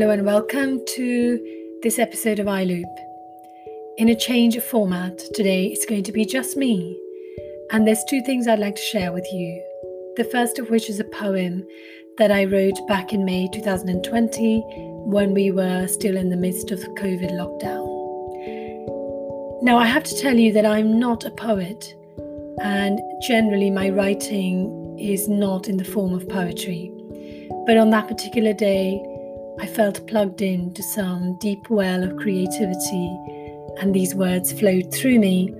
Hello and welcome to this episode of iLoop. In a change of format, today it's going to be just me, and there's two things I'd like to share with you. The first of which is a poem that I wrote back in May 2020 when we were still in the midst of the COVID lockdown. Now, I have to tell you that I'm not a poet, and generally my writing is not in the form of poetry. But on that particular day, I felt plugged in to some deep well of creativity, and these words flowed through me,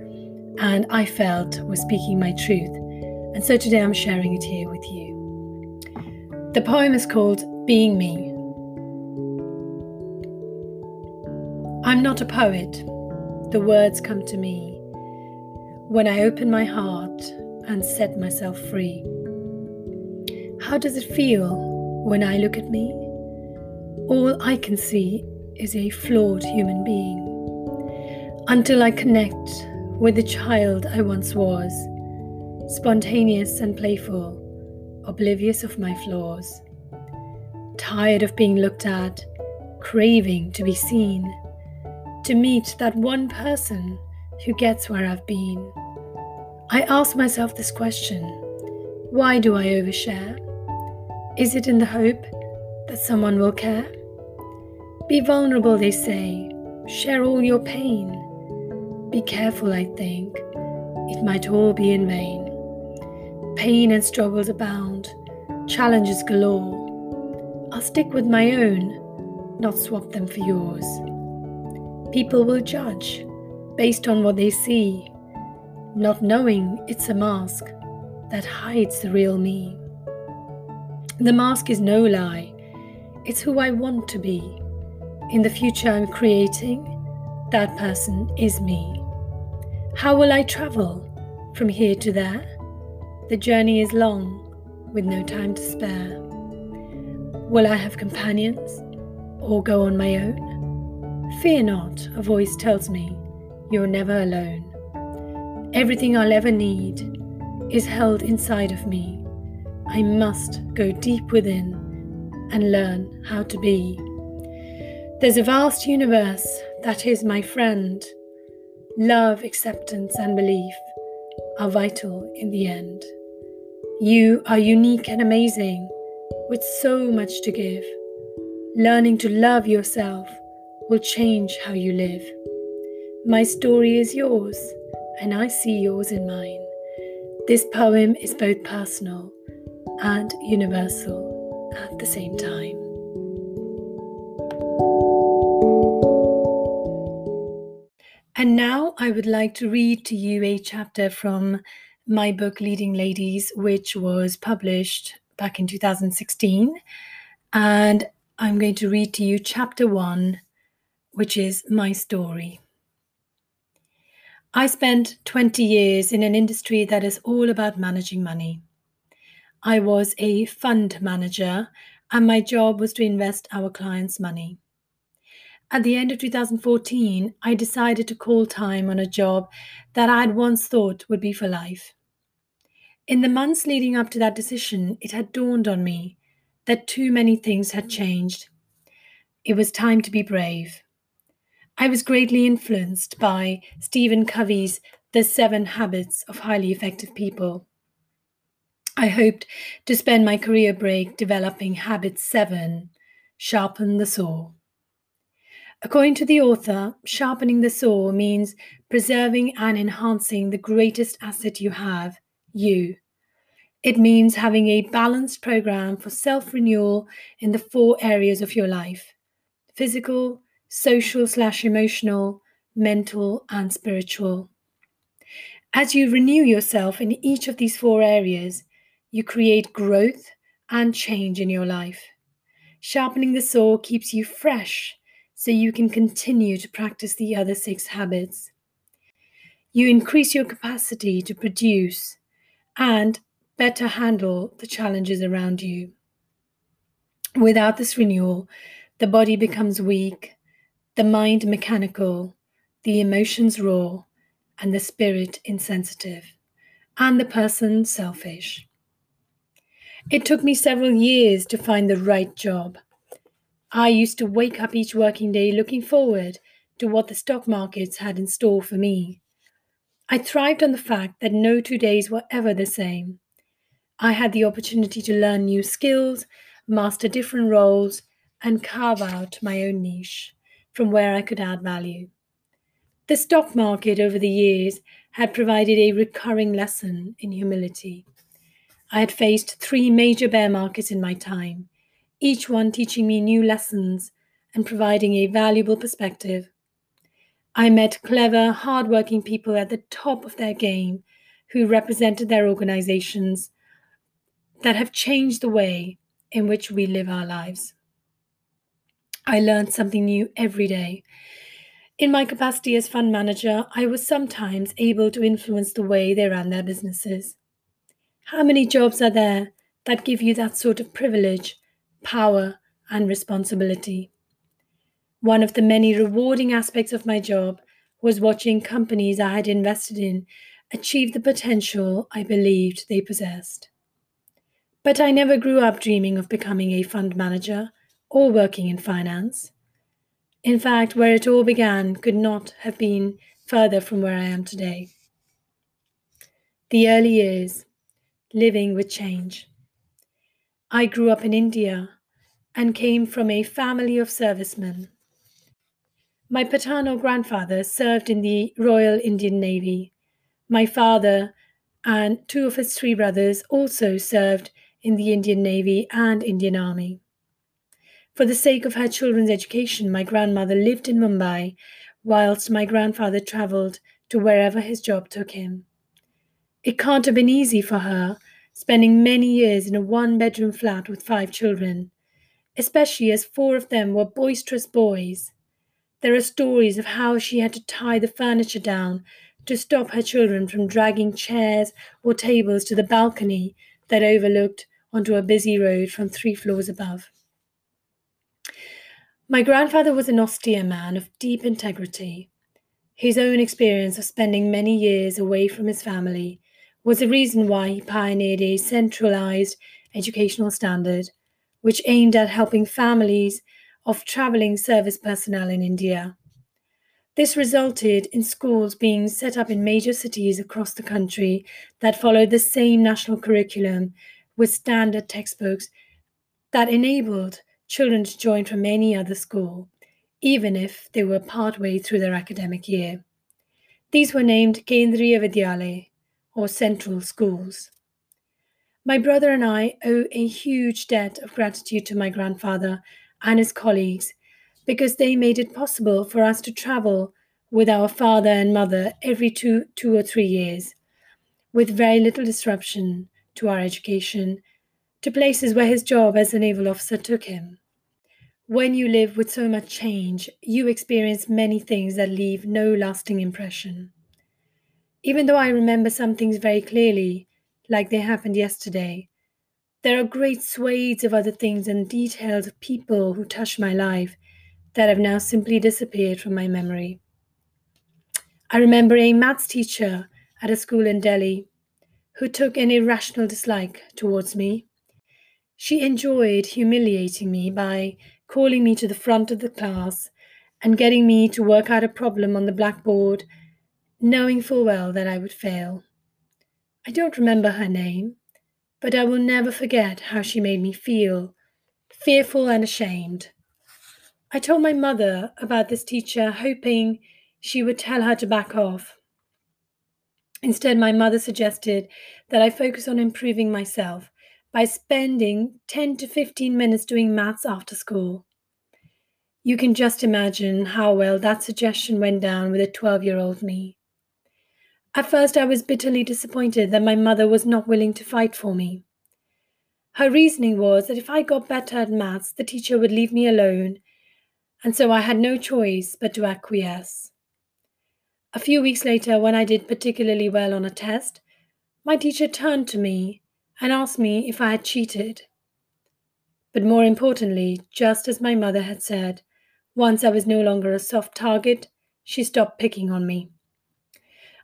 and I felt was speaking my truth. And so today I'm sharing it here with you. The poem is called Being Me. I'm not a poet. The words come to me when I open my heart and set myself free. How does it feel when I look at me? All I can see is a flawed human being. Until I connect with the child I once was, spontaneous and playful, oblivious of my flaws. Tired of being looked at, craving to be seen, to meet that one person who gets where I've been. I ask myself this question why do I overshare? Is it in the hope that someone will care? Be vulnerable, they say. Share all your pain. Be careful, I think. It might all be in vain. Pain and struggles abound, challenges galore. I'll stick with my own, not swap them for yours. People will judge based on what they see, not knowing it's a mask that hides the real me. The mask is no lie, it's who I want to be. In the future I'm creating, that person is me. How will I travel from here to there? The journey is long, with no time to spare. Will I have companions or go on my own? Fear not, a voice tells me, you're never alone. Everything I'll ever need is held inside of me. I must go deep within and learn how to be. There's a vast universe that is my friend. Love, acceptance, and belief are vital in the end. You are unique and amazing, with so much to give. Learning to love yourself will change how you live. My story is yours, and I see yours in mine. This poem is both personal and universal at the same time. And now I would like to read to you a chapter from my book, Leading Ladies, which was published back in 2016. And I'm going to read to you chapter one, which is my story. I spent 20 years in an industry that is all about managing money. I was a fund manager, and my job was to invest our clients' money. At the end of 2014, I decided to call time on a job that I had once thought would be for life. In the months leading up to that decision, it had dawned on me that too many things had changed. It was time to be brave. I was greatly influenced by Stephen Covey's The Seven Habits of Highly Effective People. I hoped to spend my career break developing Habit 7 Sharpen the Saw. According to the author, sharpening the saw means preserving and enhancing the greatest asset you have, you. It means having a balanced program for self renewal in the four areas of your life physical, social slash emotional, mental, and spiritual. As you renew yourself in each of these four areas, you create growth and change in your life. Sharpening the saw keeps you fresh so you can continue to practice the other six habits. You increase your capacity to produce and better handle the challenges around you. Without this renewal, the body becomes weak, the mind mechanical, the emotions raw, and the spirit insensitive, and the person selfish. It took me several years to find the right job I used to wake up each working day looking forward to what the stock markets had in store for me. I thrived on the fact that no two days were ever the same. I had the opportunity to learn new skills, master different roles, and carve out my own niche from where I could add value. The stock market over the years had provided a recurring lesson in humility. I had faced three major bear markets in my time, each one teaching me new lessons and providing a valuable perspective. I met clever, hardworking people at the top of their game who represented their organizations that have changed the way in which we live our lives. I learned something new every day. In my capacity as fund manager, I was sometimes able to influence the way they ran their businesses. How many jobs are there that give you that sort of privilege, power, and responsibility? One of the many rewarding aspects of my job was watching companies I had invested in achieve the potential I believed they possessed. But I never grew up dreaming of becoming a fund manager or working in finance. In fact, where it all began could not have been further from where I am today. The early years, living with change. I grew up in India and came from a family of servicemen. My paternal grandfather served in the Royal Indian Navy. My father and two of his three brothers also served in the Indian Navy and Indian Army. For the sake of her children's education, my grandmother lived in Mumbai, whilst my grandfather travelled to wherever his job took him. It can't have been easy for her, spending many years in a one bedroom flat with five children, especially as four of them were boisterous boys. There are stories of how she had to tie the furniture down to stop her children from dragging chairs or tables to the balcony that overlooked onto a busy road from three floors above. My grandfather was an austere man of deep integrity. His own experience of spending many years away from his family was the reason why he pioneered a centralized educational standard which aimed at helping families of traveling service personnel in India. This resulted in schools being set up in major cities across the country that followed the same national curriculum with standard textbooks that enabled children to join from any other school, even if they were partway through their academic year. These were named Kendriya Vidyalaya, or central schools. My brother and I owe a huge debt of gratitude to my grandfather and his colleagues because they made it possible for us to travel with our father and mother every two, two or three years, with very little disruption to our education, to places where his job as a naval officer took him. When you live with so much change, you experience many things that leave no lasting impression. Even though I remember some things very clearly, like they happened yesterday, there are great swathes of other things and details of people who touched my life that have now simply disappeared from my memory. I remember a maths teacher at a school in Delhi who took an irrational dislike towards me. She enjoyed humiliating me by calling me to the front of the class and getting me to work out a problem on the blackboard, knowing full well that I would fail. I don't remember her name, but I will never forget how she made me feel fearful and ashamed. I told my mother about this teacher, hoping she would tell her to back off. Instead, my mother suggested that I focus on improving myself by spending 10 to 15 minutes doing maths after school. You can just imagine how well that suggestion went down with a 12 year old me. At first, I was bitterly disappointed that my mother was not willing to fight for me. Her reasoning was that if I got better at maths, the teacher would leave me alone and so I had no choice but to acquiesce. A few weeks later, when I did particularly well on a test, my teacher turned to me and asked me if I had cheated. But more importantly, just as my mother had said, once I was no longer a soft target, she stopped picking on me.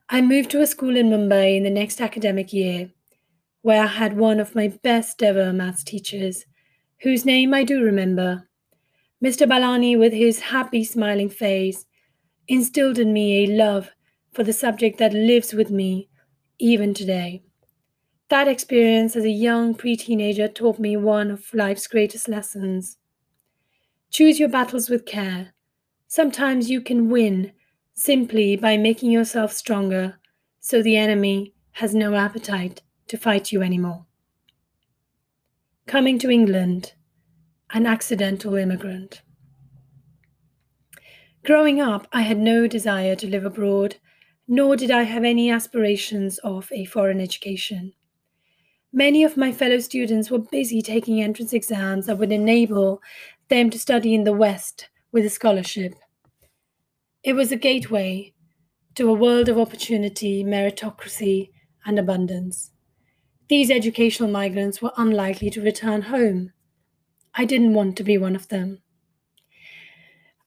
I moved to a school in Mumbai in the next academic year, where I had one of my best ever maths teachers, whose name I do remember Mr. Balani, with his happy, smiling face, instilled in me a love for the subject that lives with me even today. That experience as a young pre teenager taught me one of life's greatest lessons. Choose your battles with care. Sometimes you can win simply by making yourself stronger so the enemy has no appetite to fight you anymore. Coming to England, an accidental immigrant. Growing up, I had no desire to live abroad, nor did I have any aspirations of a foreign education. Many of my fellow students were busy taking entrance exams that would enable them to study in the West with a scholarship. It was a gateway to a world of opportunity, meritocracy, and abundance. These educational migrants were unlikely to return home. I didn't want to be one of them.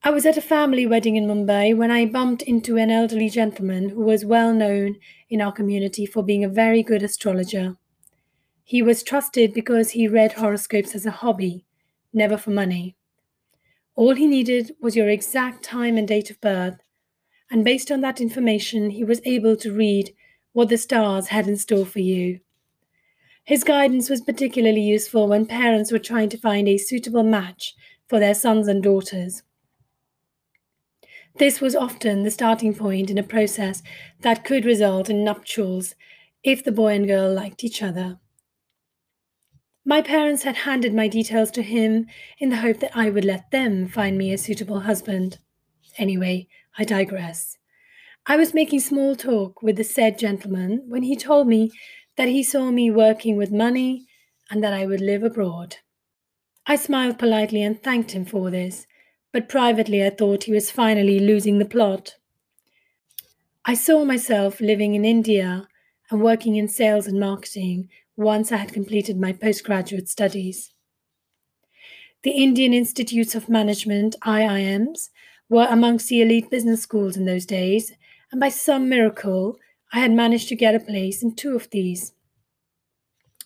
I was at a family wedding in Mumbai when I bumped into an elderly gentleman who was well known in our community for being a very good astrologer. He was trusted because he read horoscopes as a hobby, never for money. All he needed was your exact time and date of birth, and based on that information, he was able to read what the stars had in store for you. His guidance was particularly useful when parents were trying to find a suitable match for their sons and daughters. This was often the starting point in a process that could result in nuptials if the boy and girl liked each other. My parents had handed my details to him in the hope that I would let them find me a suitable husband. Anyway, I digress. I was making small talk with the said gentleman when he told me that he saw me working with money and that I would live abroad. I smiled politely and thanked him for this, but privately I thought he was finally losing the plot. I saw myself living in India and working in sales and marketing once I had completed my postgraduate studies. The Indian Institutes of Management, IIMs, were amongst the elite business schools in those days, and by some miracle, I had managed to get a place in two of these.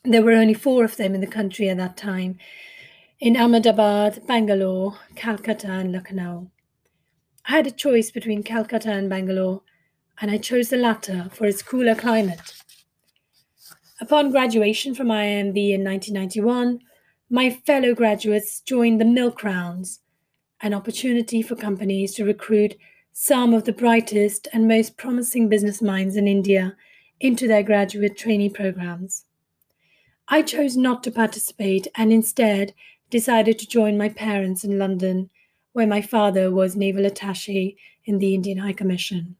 There were only four of them in the country at that time, in Ahmedabad, Bangalore, Calcutta, and Lucknow. I had a choice between Calcutta and Bangalore, and I chose the latter for its cooler climate. Upon graduation from IIMB in 1991, my fellow graduates joined the Milk Rounds, an opportunity for companies to recruit some of the brightest and most promising business minds in India into their graduate trainee programs. I chose not to participate and instead decided to join my parents in London, where my father was naval attache in the Indian High Commission.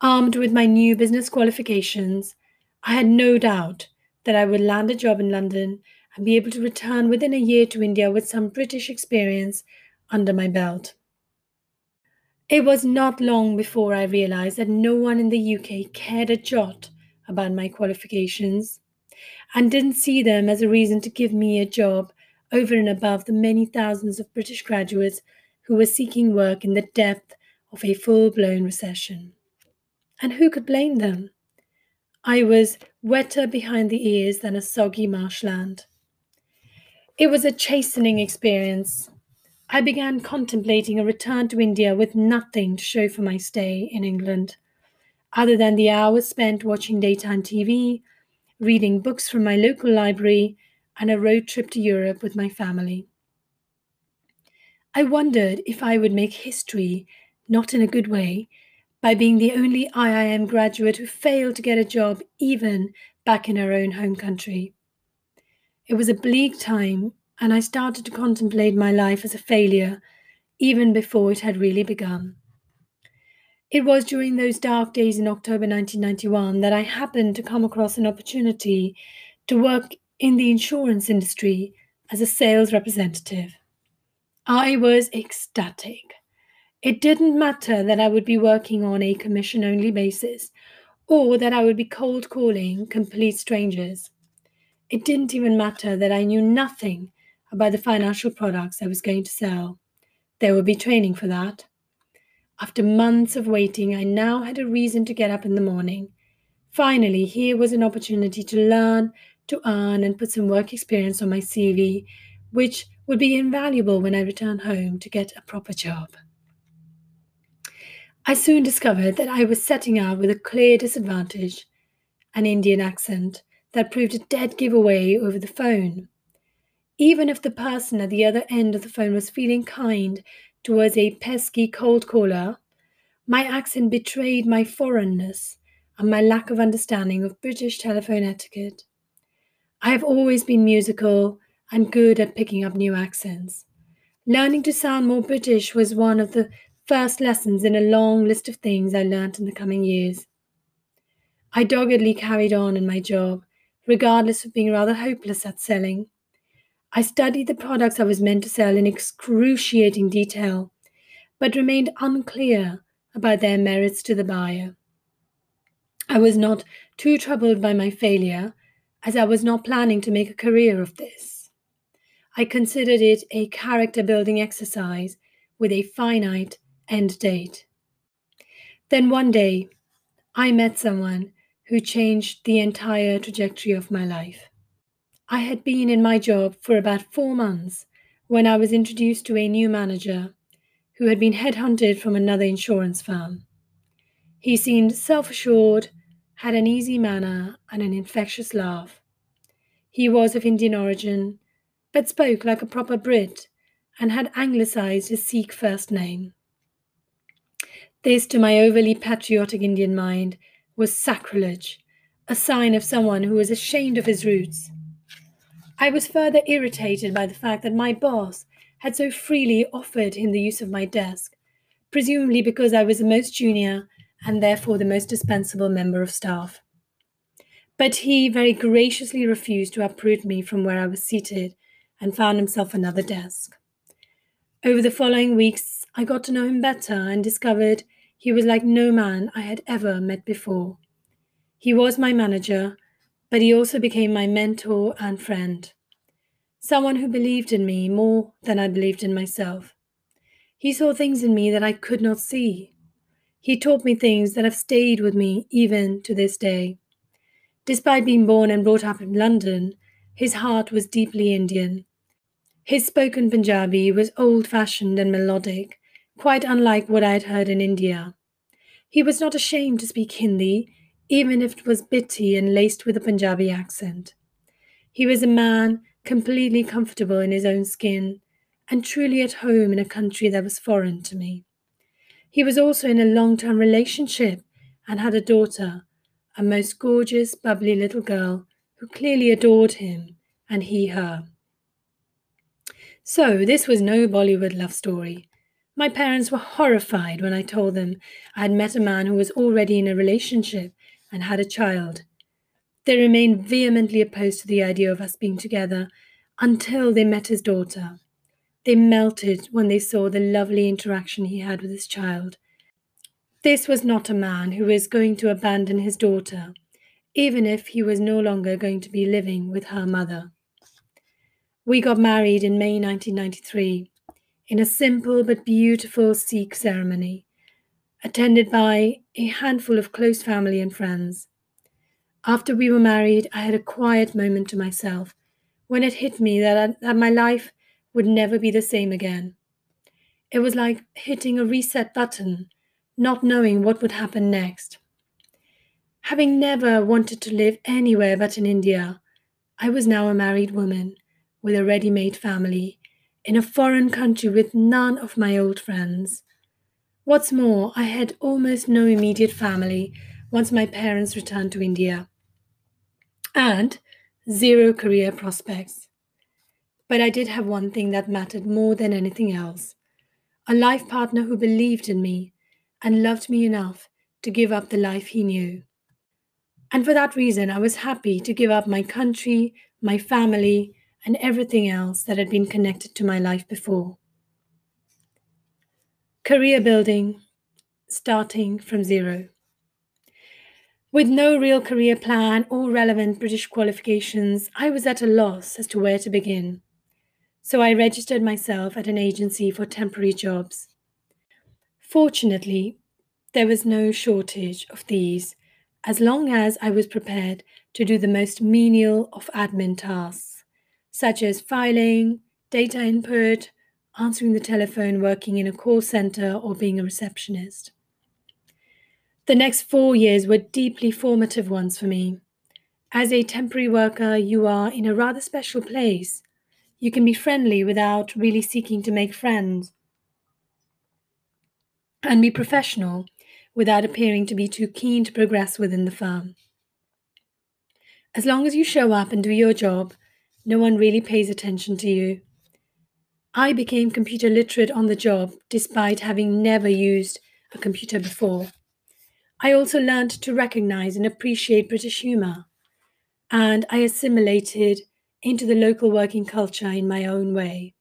Armed with my new business qualifications, I had no doubt that I would land a job in London and be able to return within a year to India with some British experience under my belt. It was not long before I realized that no one in the UK cared a jot about my qualifications and didn't see them as a reason to give me a job over and above the many thousands of British graduates who were seeking work in the depth of a full blown recession. And who could blame them? I was wetter behind the ears than a soggy marshland. It was a chastening experience. I began contemplating a return to India with nothing to show for my stay in England, other than the hours spent watching daytime TV, reading books from my local library, and a road trip to Europe with my family. I wondered if I would make history, not in a good way, by being the only IIM graduate who failed to get a job even back in her own home country. It was a bleak time, and I started to contemplate my life as a failure even before it had really begun. It was during those dark days in October 1991 that I happened to come across an opportunity to work in the insurance industry as a sales representative. I was ecstatic. It didn't matter that I would be working on a commission only basis or that I would be cold calling complete strangers. It didn't even matter that I knew nothing about the financial products I was going to sell. There would be training for that. After months of waiting, I now had a reason to get up in the morning. Finally, here was an opportunity to learn to earn and put some work experience on my CV, which would be invaluable when I returned home to get a proper job. I soon discovered that I was setting out with a clear disadvantage an Indian accent that proved a dead giveaway over the phone. Even if the person at the other end of the phone was feeling kind towards a pesky cold caller, my accent betrayed my foreignness and my lack of understanding of British telephone etiquette. I have always been musical and good at picking up new accents. Learning to sound more British was one of the first lessons in a long list of things I learnt in the coming years. I doggedly carried on in my job, regardless of being rather hopeless at selling. I studied the products I was meant to sell in excruciating detail, but remained unclear about their merits to the buyer. I was not too troubled by my failure as I was not planning to make a career of this. I considered it a character building exercise with a finite end date. Then one day, I met someone who changed the entire trajectory of my life. I had been in my job for about four months when I was introduced to a new manager who had been headhunted from another insurance firm. He seemed self assured had an easy manner and an infectious laugh. He was of Indian origin, but spoke like a proper Brit and had anglicized his Sikh first name. This, to my overly patriotic Indian mind, was sacrilege, a sign of someone who was ashamed of his roots. I was further irritated by the fact that my boss had so freely offered him the use of my desk, presumably because I was the most junior and therefore the most dispensable member of staff. But he very graciously refused to uproot me from where I was seated and found himself another desk. Over the following weeks, I got to know him better and discovered he was like no man I had ever met before. He was my manager, but he also became my mentor and friend. Someone who believed in me more than I believed in myself. He saw things in me that I could not see. He taught me things that have stayed with me even to this day. Despite being born and brought up in London, his heart was deeply Indian. His spoken Punjabi was old fashioned and melodic, quite unlike what I had heard in India. He was not ashamed to speak Hindi, even if it was bitty and laced with a Punjabi accent. He was a man completely comfortable in his own skin and truly at home in a country that was foreign to me. He was also in a long term relationship and had a daughter, a most gorgeous, bubbly little girl who clearly adored him and he her. So, this was no Bollywood love story. My parents were horrified when I told them I had met a man who was already in a relationship and had a child. They remained vehemently opposed to the idea of us being together until they met his daughter. They melted when they saw the lovely interaction he had with his child. This was not a man who was going to abandon his daughter, even if he was no longer going to be living with her mother. We got married in May 1993 in a simple but beautiful Sikh ceremony, attended by a handful of close family and friends. After we were married, I had a quiet moment to myself when it hit me that, that my life would never be the same again. It was like hitting a reset button, not knowing what would happen next. Having never wanted to live anywhere but in India, I was now a married woman with a ready made family in a foreign country with none of my old friends. What's more, I had almost no immediate family once my parents returned to India, and zero career prospects. But I did have one thing that mattered more than anything else a life partner who believed in me and loved me enough to give up the life he knew. And for that reason, I was happy to give up my country, my family, and everything else that had been connected to my life before. Career building, starting from zero. With no real career plan or relevant British qualifications, I was at a loss as to where to begin so I registered myself at an agency for temporary jobs. Fortunately, there was no shortage of these as long as I was prepared to do the most menial of admin tasks, such as filing, data input, answering the telephone, working in a call center, or being a receptionist. The next four years were deeply formative ones for me. As a temporary worker, you are in a rather special place. You can be friendly without really seeking to make friends, and be professional without appearing to be too keen to progress within the firm. As long as you show up and do your job, no one really pays attention to you. I became computer literate on the job despite having never used a computer before. I also learned to recognize and appreciate British humor, and I assimilated into the local working culture in my own way.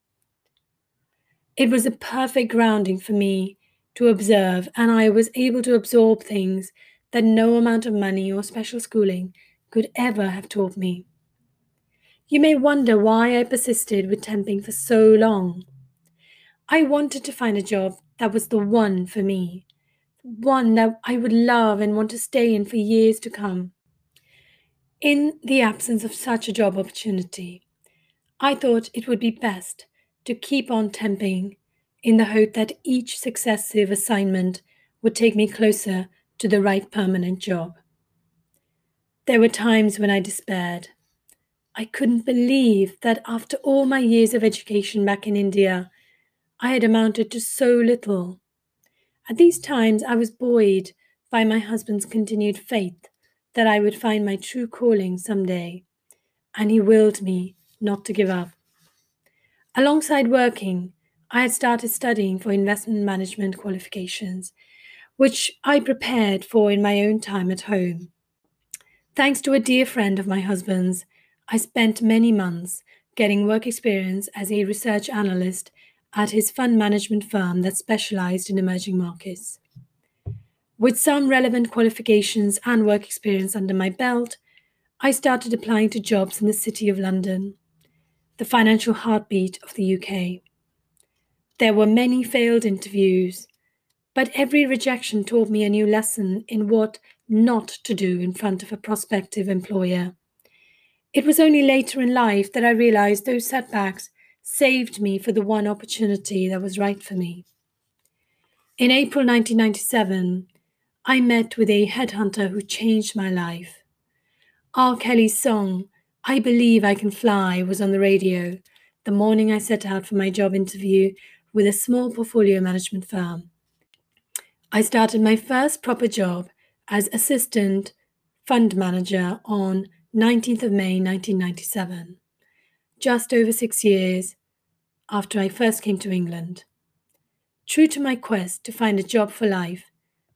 It was a perfect grounding for me to observe, and I was able to absorb things that no amount of money or special schooling could ever have taught me. You may wonder why I persisted with temping for so long. I wanted to find a job that was the one for me, one that I would love and want to stay in for years to come. In the absence of such a job opportunity, I thought it would be best to keep on temping in the hope that each successive assignment would take me closer to the right permanent job. There were times when I despaired. I couldn't believe that after all my years of education back in India, I had amounted to so little. At these times, I was buoyed by my husband's continued faith that I would find my true calling some day, and he willed me not to give up. Alongside working, I had started studying for investment management qualifications, which I prepared for in my own time at home. Thanks to a dear friend of my husband's, I spent many months getting work experience as a research analyst at his fund management firm that specialized in emerging markets. With some relevant qualifications and work experience under my belt, I started applying to jobs in the City of London, the financial heartbeat of the UK. There were many failed interviews, but every rejection taught me a new lesson in what not to do in front of a prospective employer. It was only later in life that I realized those setbacks saved me for the one opportunity that was right for me. In April 1997, I met with a headhunter who changed my life. R. Kelly's song, I Believe I Can Fly, was on the radio the morning I set out for my job interview with a small portfolio management firm. I started my first proper job as assistant fund manager on 19th of May 1997, just over six years after I first came to England. True to my quest to find a job for life,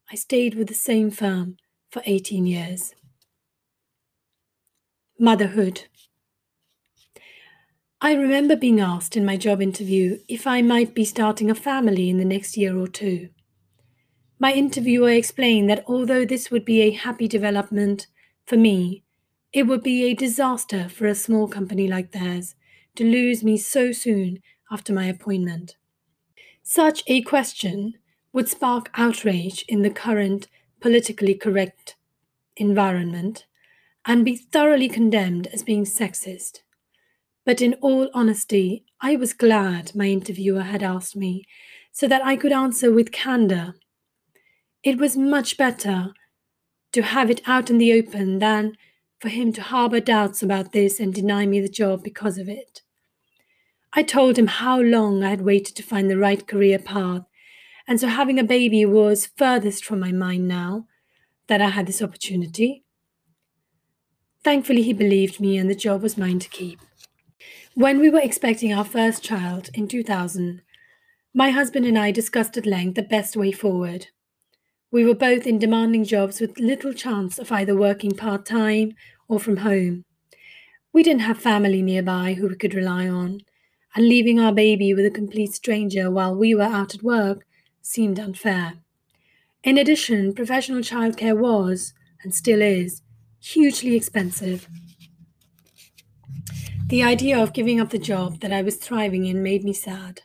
I stayed with the same firm for 18 years. Motherhood. I remember being asked in my job interview if I might be starting a family in the next year or two. My interviewer explained that although this would be a happy development for me, it would be a disaster for a small company like theirs to lose me so soon after my appointment. Such a question would spark outrage in the current politically correct environment and be thoroughly condemned as being sexist. But in all honesty, I was glad my interviewer had asked me so that I could answer with candor it was much better to have it out in the open than for him to harbor doubts about this and deny me the job because of it. I told him how long I had waited to find the right career path, and so having a baby was furthest from my mind now that I had this opportunity. Thankfully, he believed me, and the job was mine to keep. When we were expecting our first child in 2000, my husband and I discussed at length the best way forward. We were both in demanding jobs with little chance of either working part time or from home. We didn't have family nearby who we could rely on, and leaving our baby with a complete stranger while we were out at work seemed unfair. In addition, professional childcare was, and still is, hugely expensive. The idea of giving up the job that I was thriving in made me sad,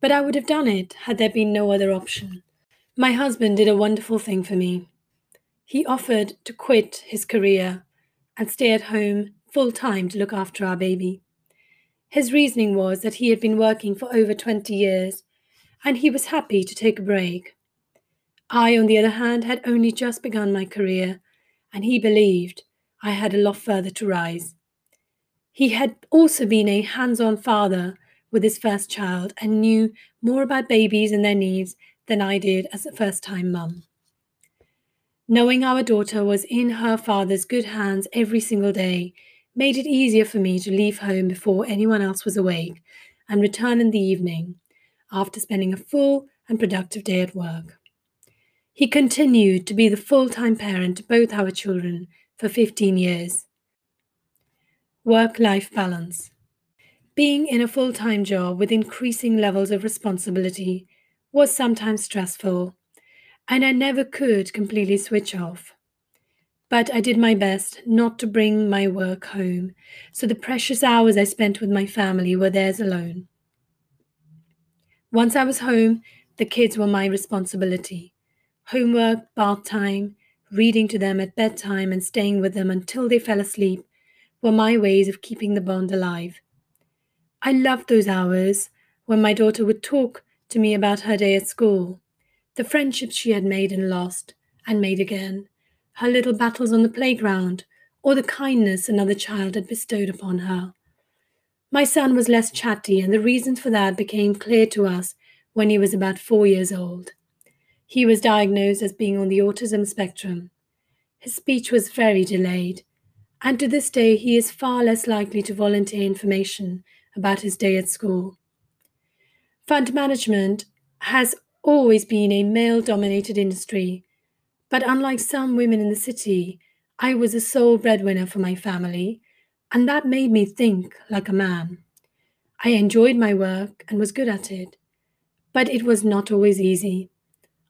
but I would have done it had there been no other option. My husband did a wonderful thing for me. He offered to quit his career and stay at home full time to look after our baby. His reasoning was that he had been working for over 20 years and he was happy to take a break. I, on the other hand, had only just begun my career and he believed I had a lot further to rise. He had also been a hands on father with his first child and knew more about babies and their needs than I did as a first time mum. Knowing our daughter was in her father's good hands every single day made it easier for me to leave home before anyone else was awake and return in the evening after spending a full and productive day at work. He continued to be the full time parent to both our children for 15 years. Work life balance. Being in a full time job with increasing levels of responsibility was sometimes stressful, and I never could completely switch off. But I did my best not to bring my work home, so the precious hours I spent with my family were theirs alone. Once I was home, the kids were my responsibility. Homework, bath time, reading to them at bedtime, and staying with them until they fell asleep were my ways of keeping the bond alive. I loved those hours when my daughter would talk to me about her day at school, the friendships she had made and lost, and made again, her little battles on the playground, or the kindness another child had bestowed upon her. My son was less chatty, and the reasons for that became clear to us when he was about four years old. He was diagnosed as being on the autism spectrum. His speech was very delayed, and to this day he is far less likely to volunteer information about his day at school. Fund management has always been a male dominated industry, but unlike some women in the city, I was a sole breadwinner for my family, and that made me think like a man. I enjoyed my work and was good at it, but it was not always easy.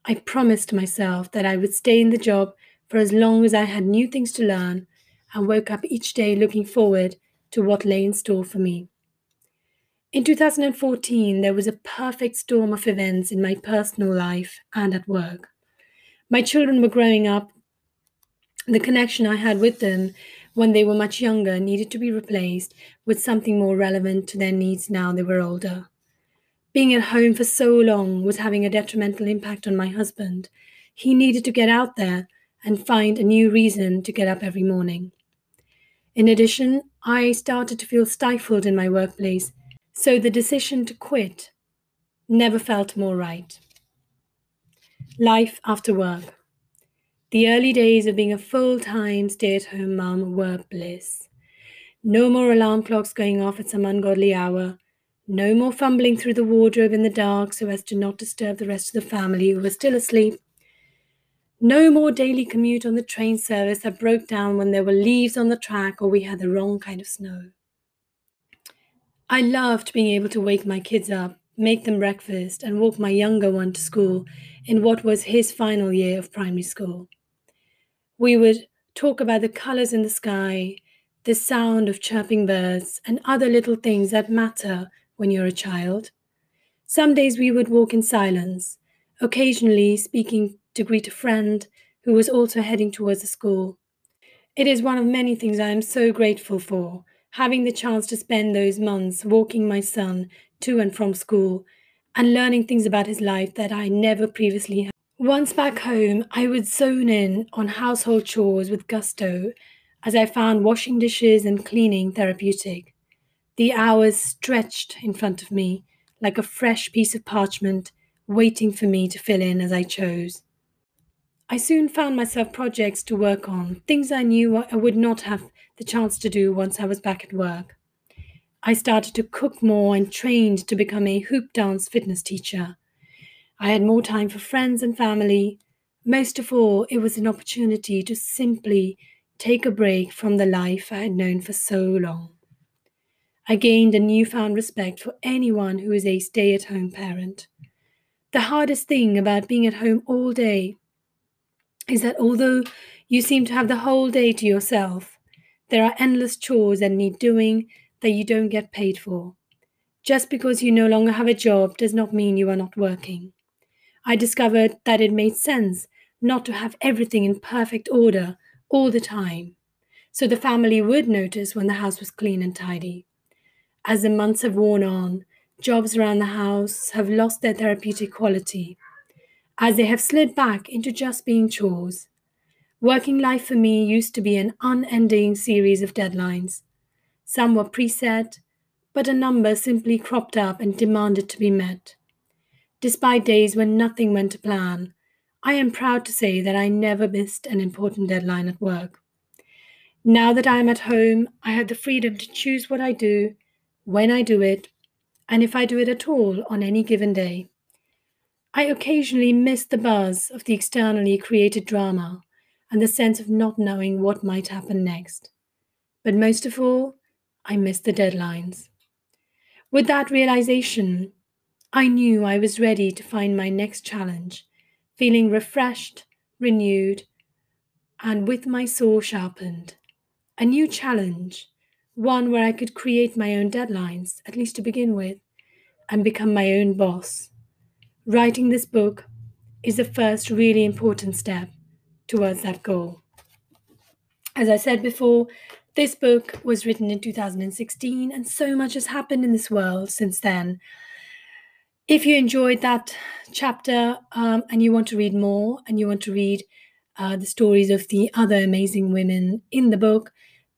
I promised myself that I would stay in the job for as long as I had new things to learn and woke up each day looking forward to what lay in store for me. In 2014, there was a perfect storm of events in my personal life and at work. My children were growing up. The connection I had with them when they were much younger needed to be replaced with something more relevant to their needs now they were older. Being at home for so long was having a detrimental impact on my husband. He needed to get out there and find a new reason to get up every morning. In addition, I started to feel stifled in my workplace so the decision to quit never felt more right. Life after work. The early days of being a full time stay at home mum were bliss. No more alarm clocks going off at some ungodly hour. No more fumbling through the wardrobe in the dark so as to not disturb the rest of the family who were still asleep. No more daily commute on the train service that broke down when there were leaves on the track or we had the wrong kind of snow. I loved being able to wake my kids up, make them breakfast, and walk my younger one to school in what was his final year of primary school. We would talk about the colors in the sky, the sound of chirping birds, and other little things that matter when you're a child. Some days we would walk in silence, occasionally speaking to greet a friend who was also heading towards the school. It is one of many things I am so grateful for having the chance to spend those months walking my son to and from school and learning things about his life that I never previously had. Once back home, I would zone in on household chores with gusto as I found washing dishes and cleaning therapeutic. The hours stretched in front of me like a fresh piece of parchment waiting for me to fill in as I chose. I soon found myself projects to work on, things I knew I would not have the chance to do once I was back at work. I started to cook more and trained to become a hoop dance fitness teacher. I had more time for friends and family. Most of all, it was an opportunity to simply take a break from the life I had known for so long. I gained a newfound respect for anyone who is a stay at home parent. The hardest thing about being at home all day is that although you seem to have the whole day to yourself, there are endless chores that need doing that you don't get paid for. Just because you no longer have a job does not mean you are not working. I discovered that it made sense not to have everything in perfect order all the time, so the family would notice when the house was clean and tidy. As the months have worn on, jobs around the house have lost their therapeutic quality, as they have slid back into just being chores. Working life for me used to be an unending series of deadlines. Some were preset, but a number simply cropped up and demanded to be met. Despite days when nothing went to plan, I am proud to say that I never missed an important deadline at work. Now that I am at home, I have the freedom to choose what I do, when I do it, and if I do it at all on any given day. I occasionally miss the buzz of the externally created drama and the sense of not knowing what might happen next. But most of all, I missed the deadlines. With that realization, I knew I was ready to find my next challenge, feeling refreshed, renewed, and with my saw sharpened. A new challenge, one where I could create my own deadlines, at least to begin with, and become my own boss. Writing this book is the first really important step towards that goal. As I said before, this book was written in 2016, and so much has happened in this world since then. If you enjoyed that chapter um, and you want to read more and you want to read uh, the stories of the other amazing women in the book,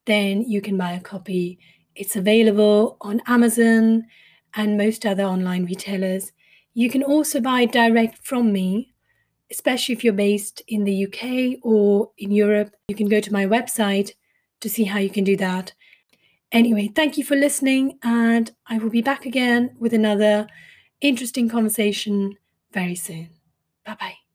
then you can buy a copy. It's available on Amazon and most other online retailers. You can also buy direct from me, especially if you're based in the UK or in Europe. You can go to my website to see how you can do that. Anyway, thank you for listening, and I will be back again with another interesting conversation very soon. Bye bye.